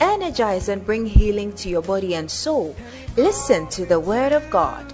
energize, and bring healing to your body and soul. Listen to the word of God.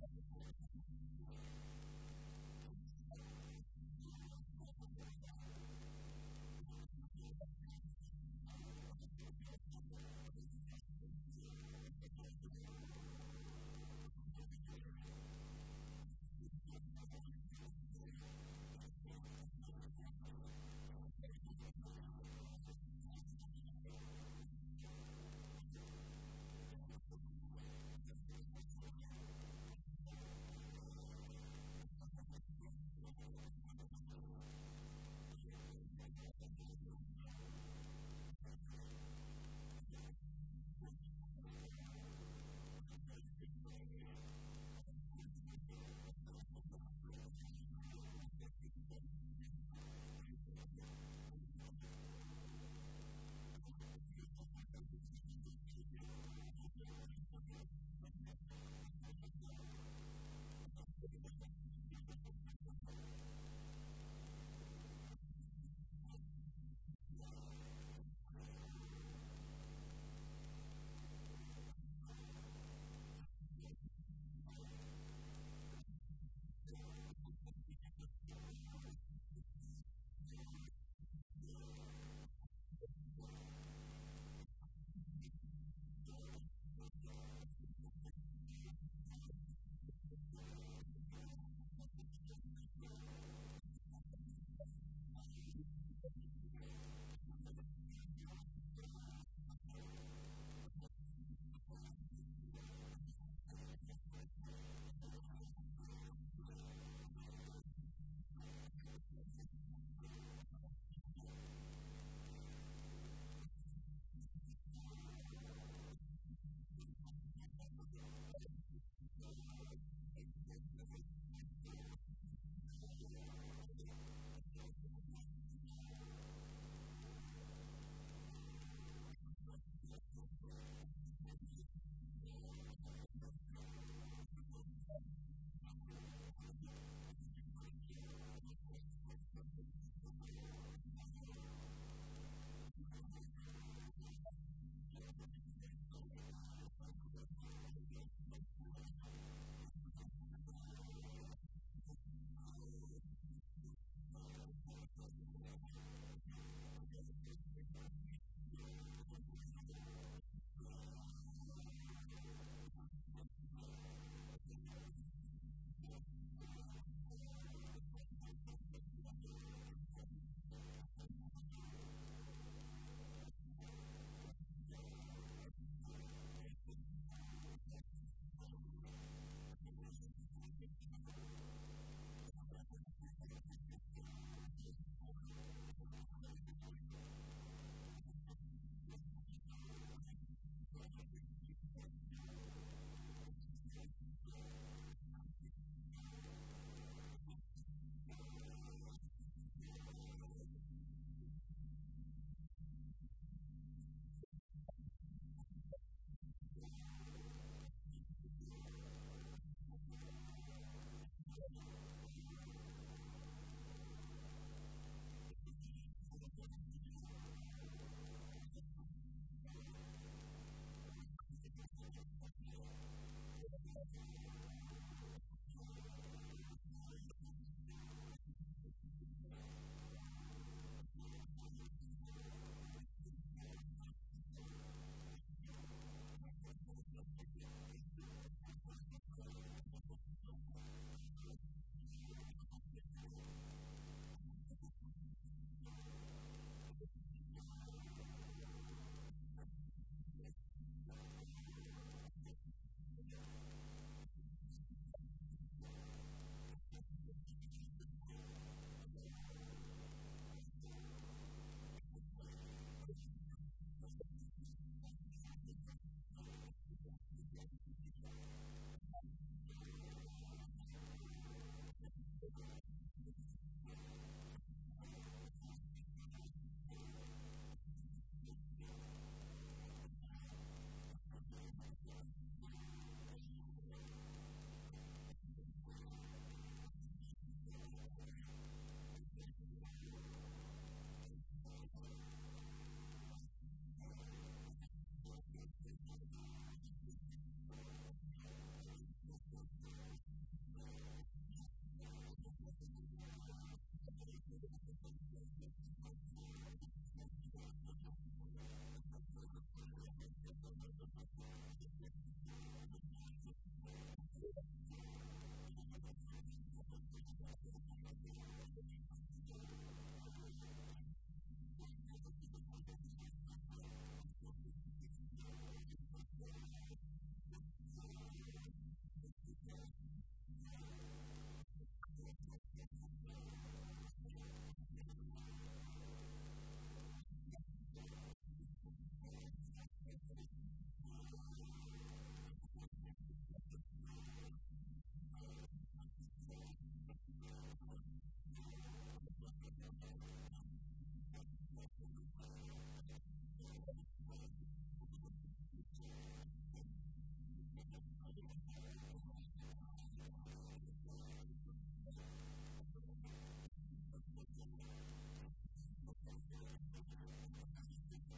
everybody.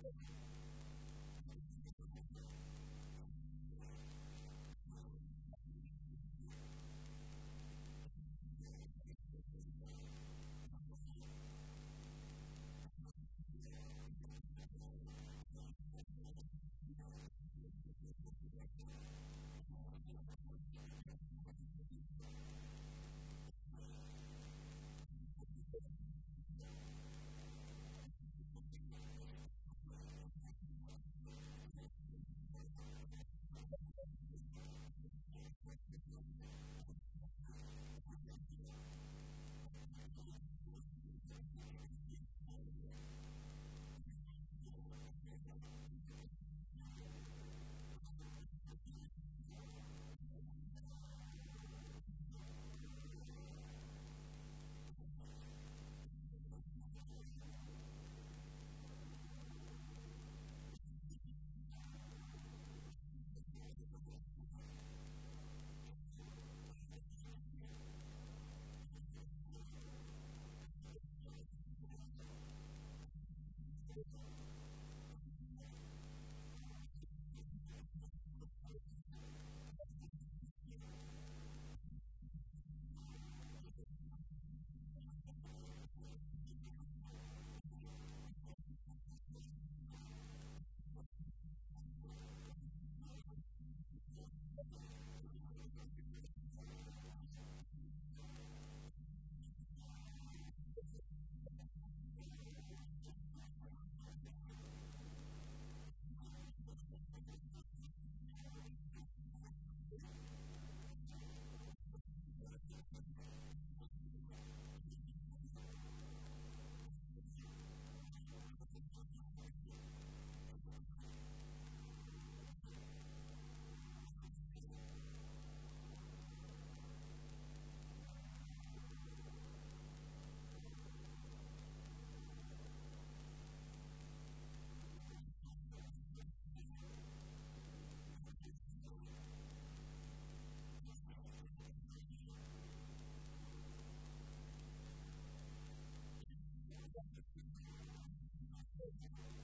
Thank you. Thank you. Thank you.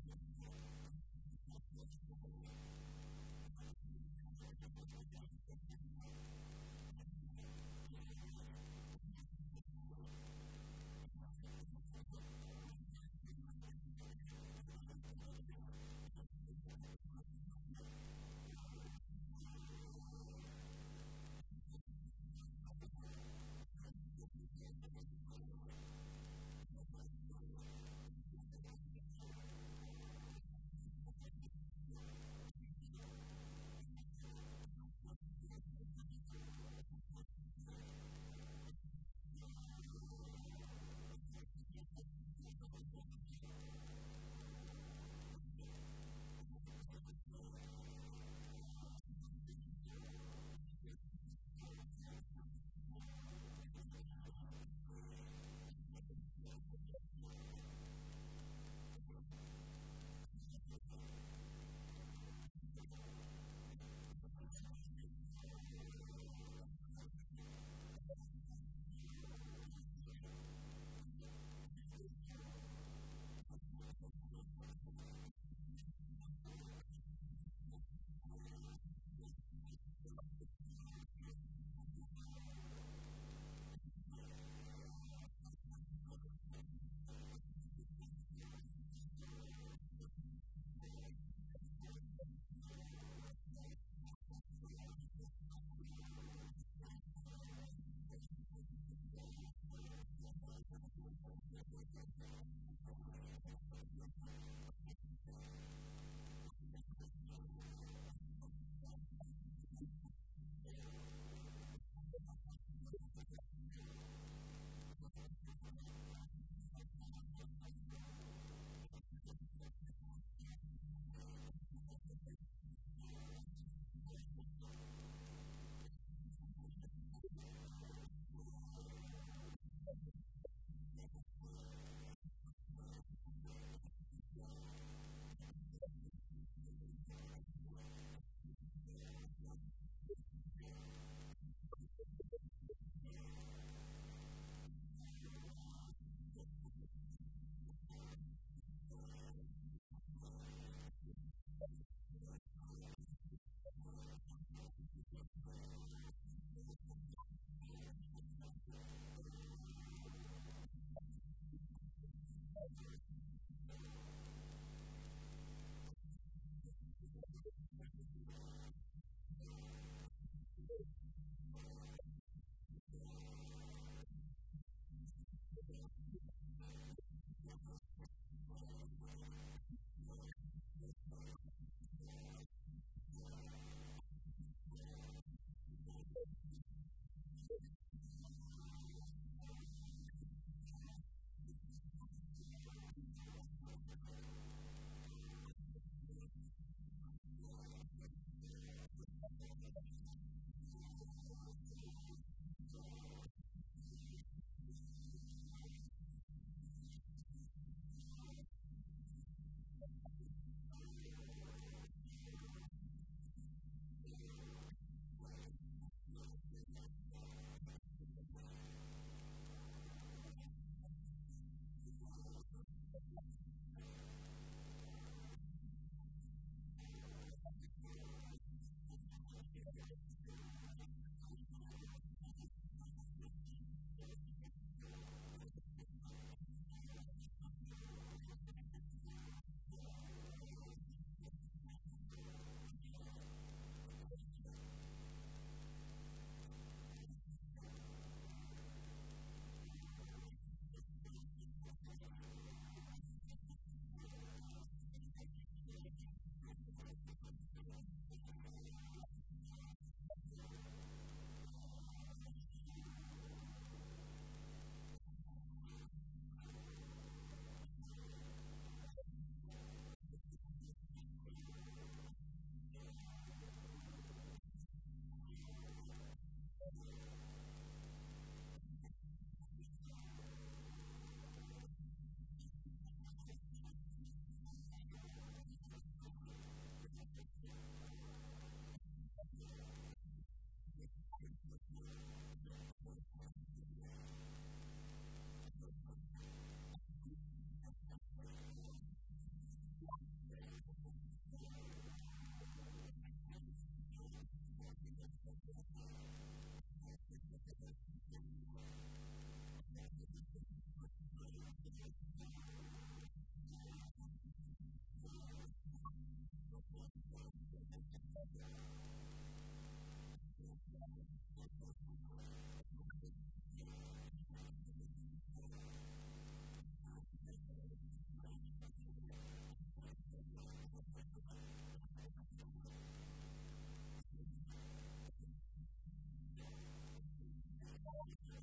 Thank you.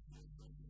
Thank you.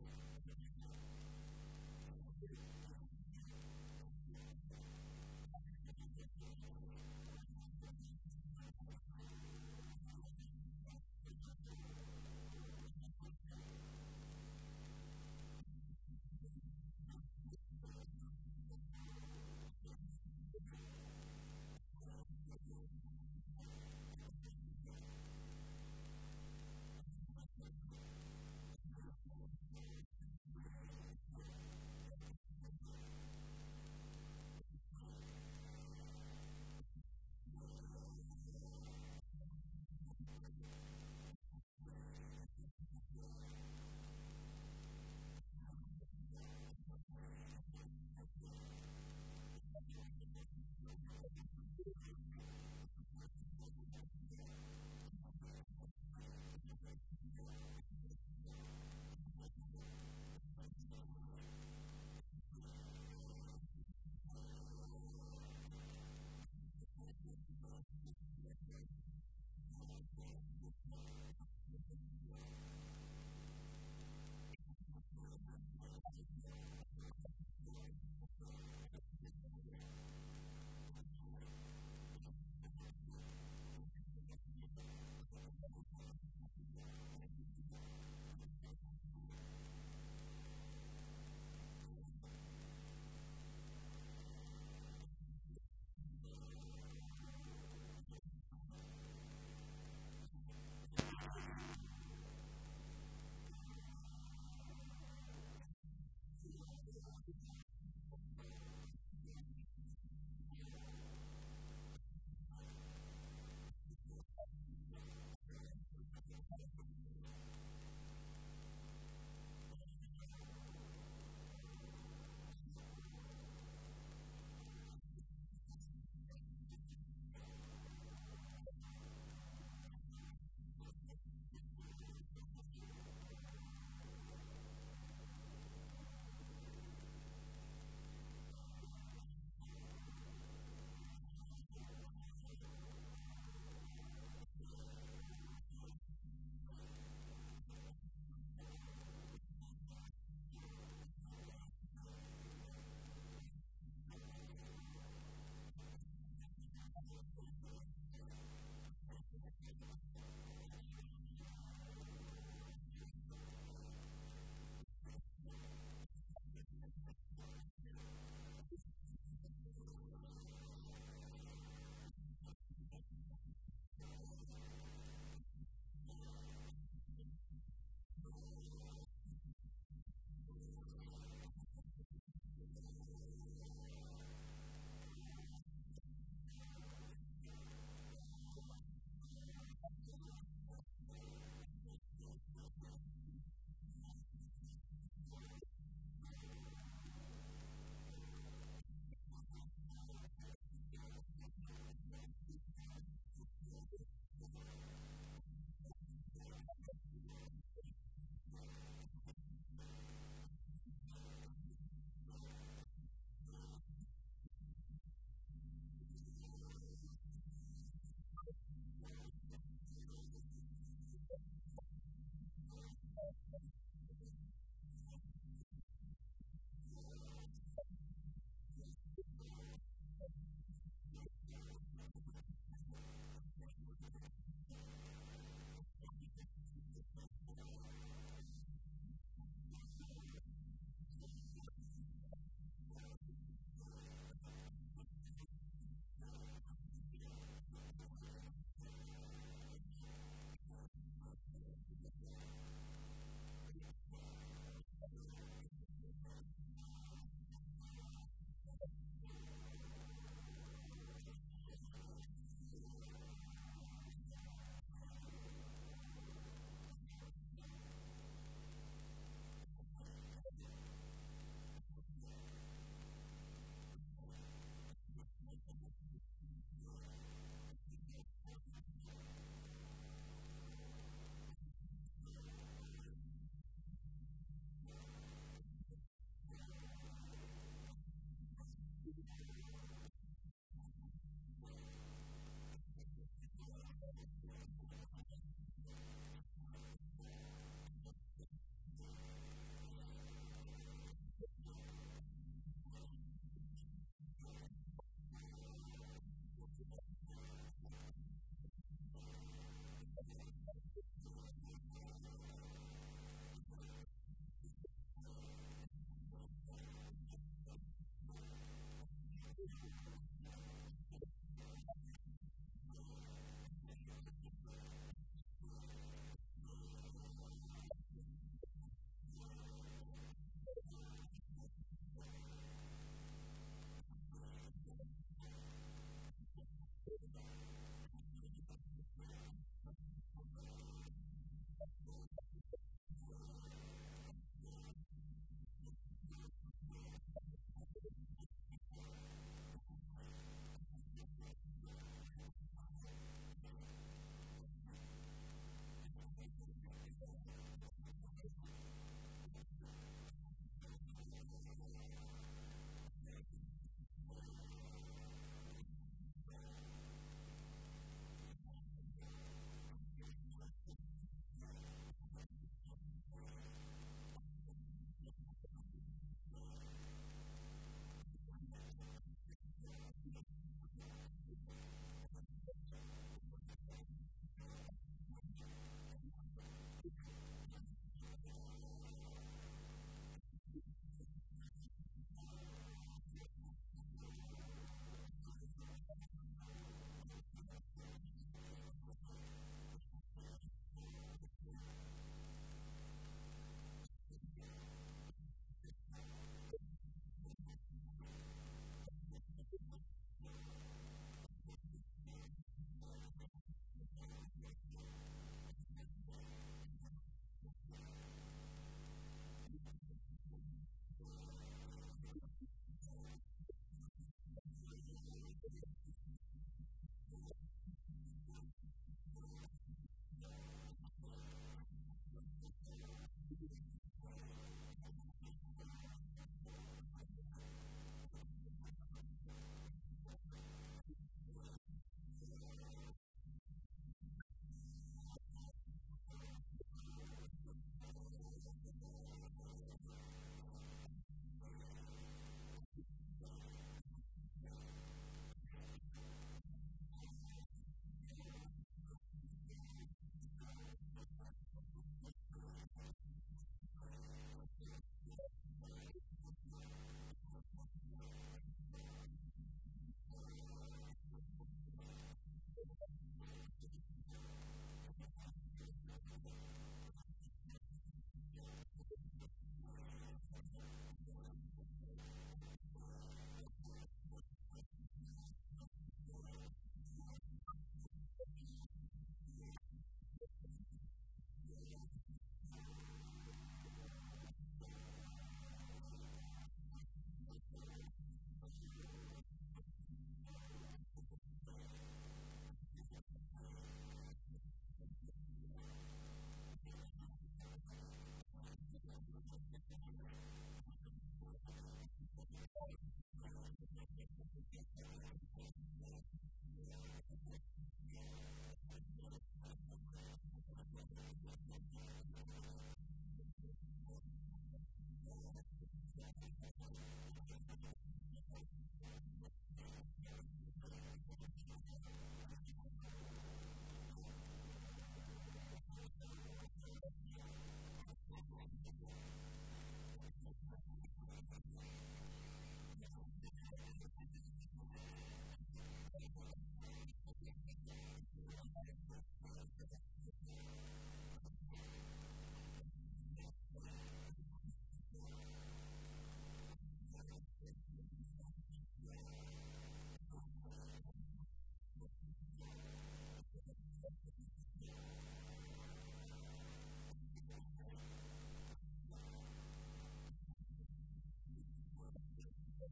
Thank you.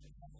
Thank you.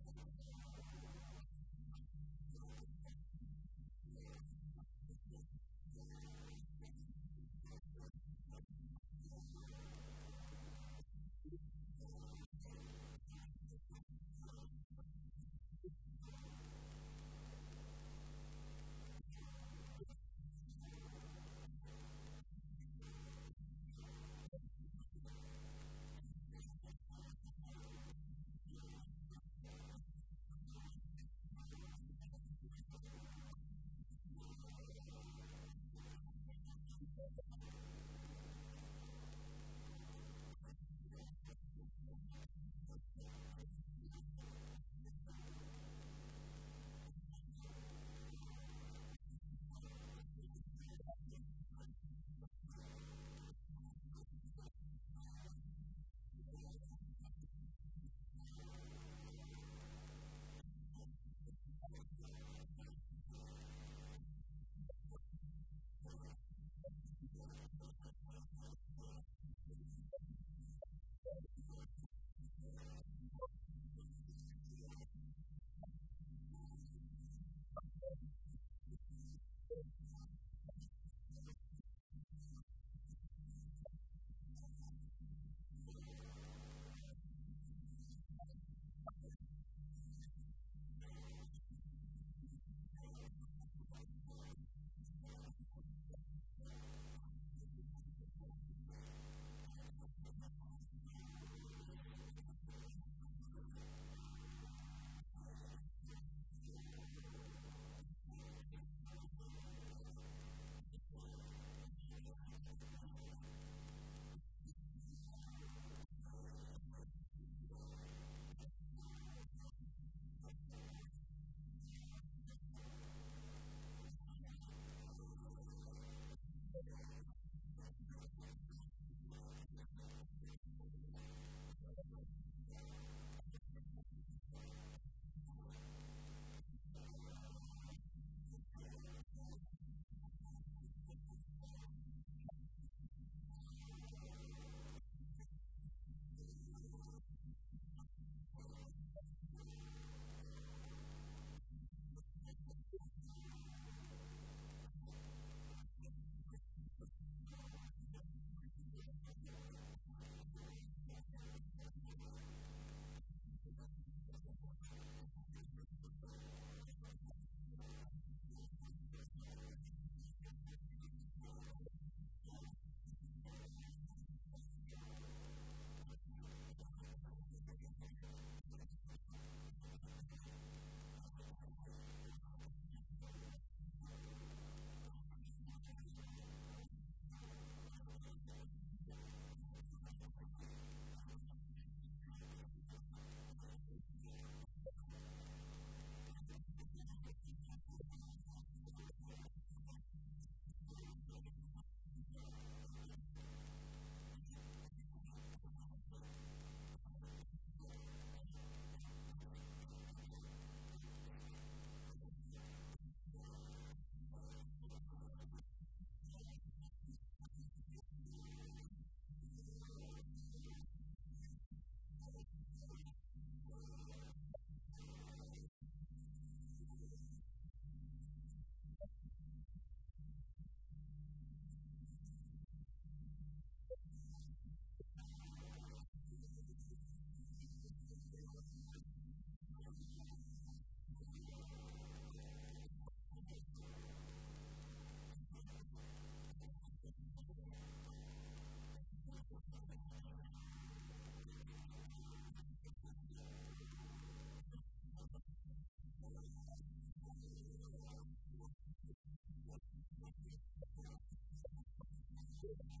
Thank you.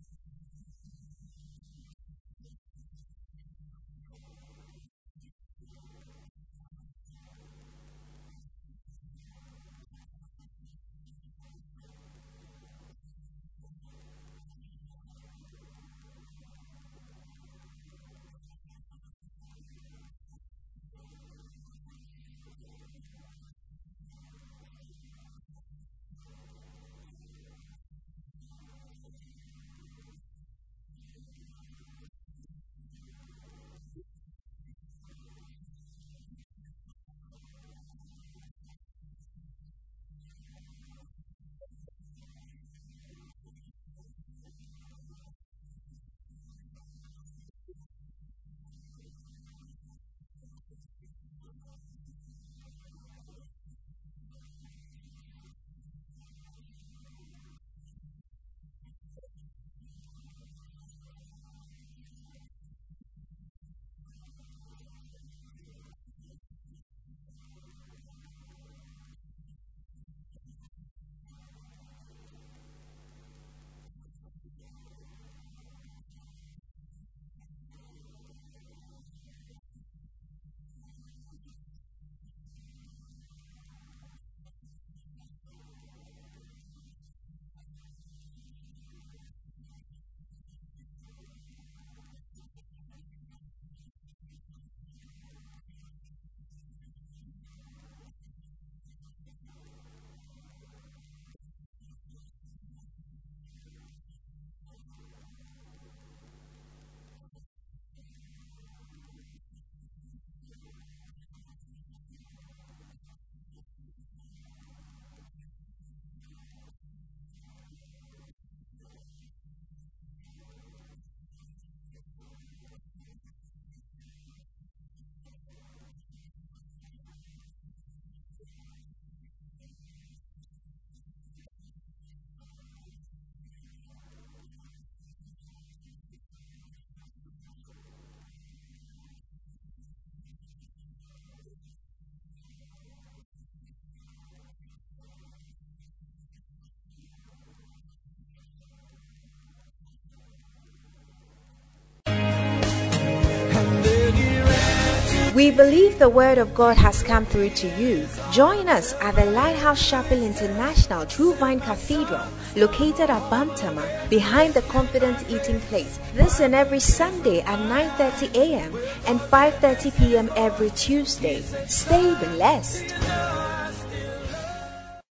We believe the word of God has come through to you. Join us at the Lighthouse Chapel International True Vine Cathedral, located at Bantama, behind the Confident Eating Place. This and every Sunday at 9:30 a.m. and 5:30 p.m. every Tuesday. Stay blessed.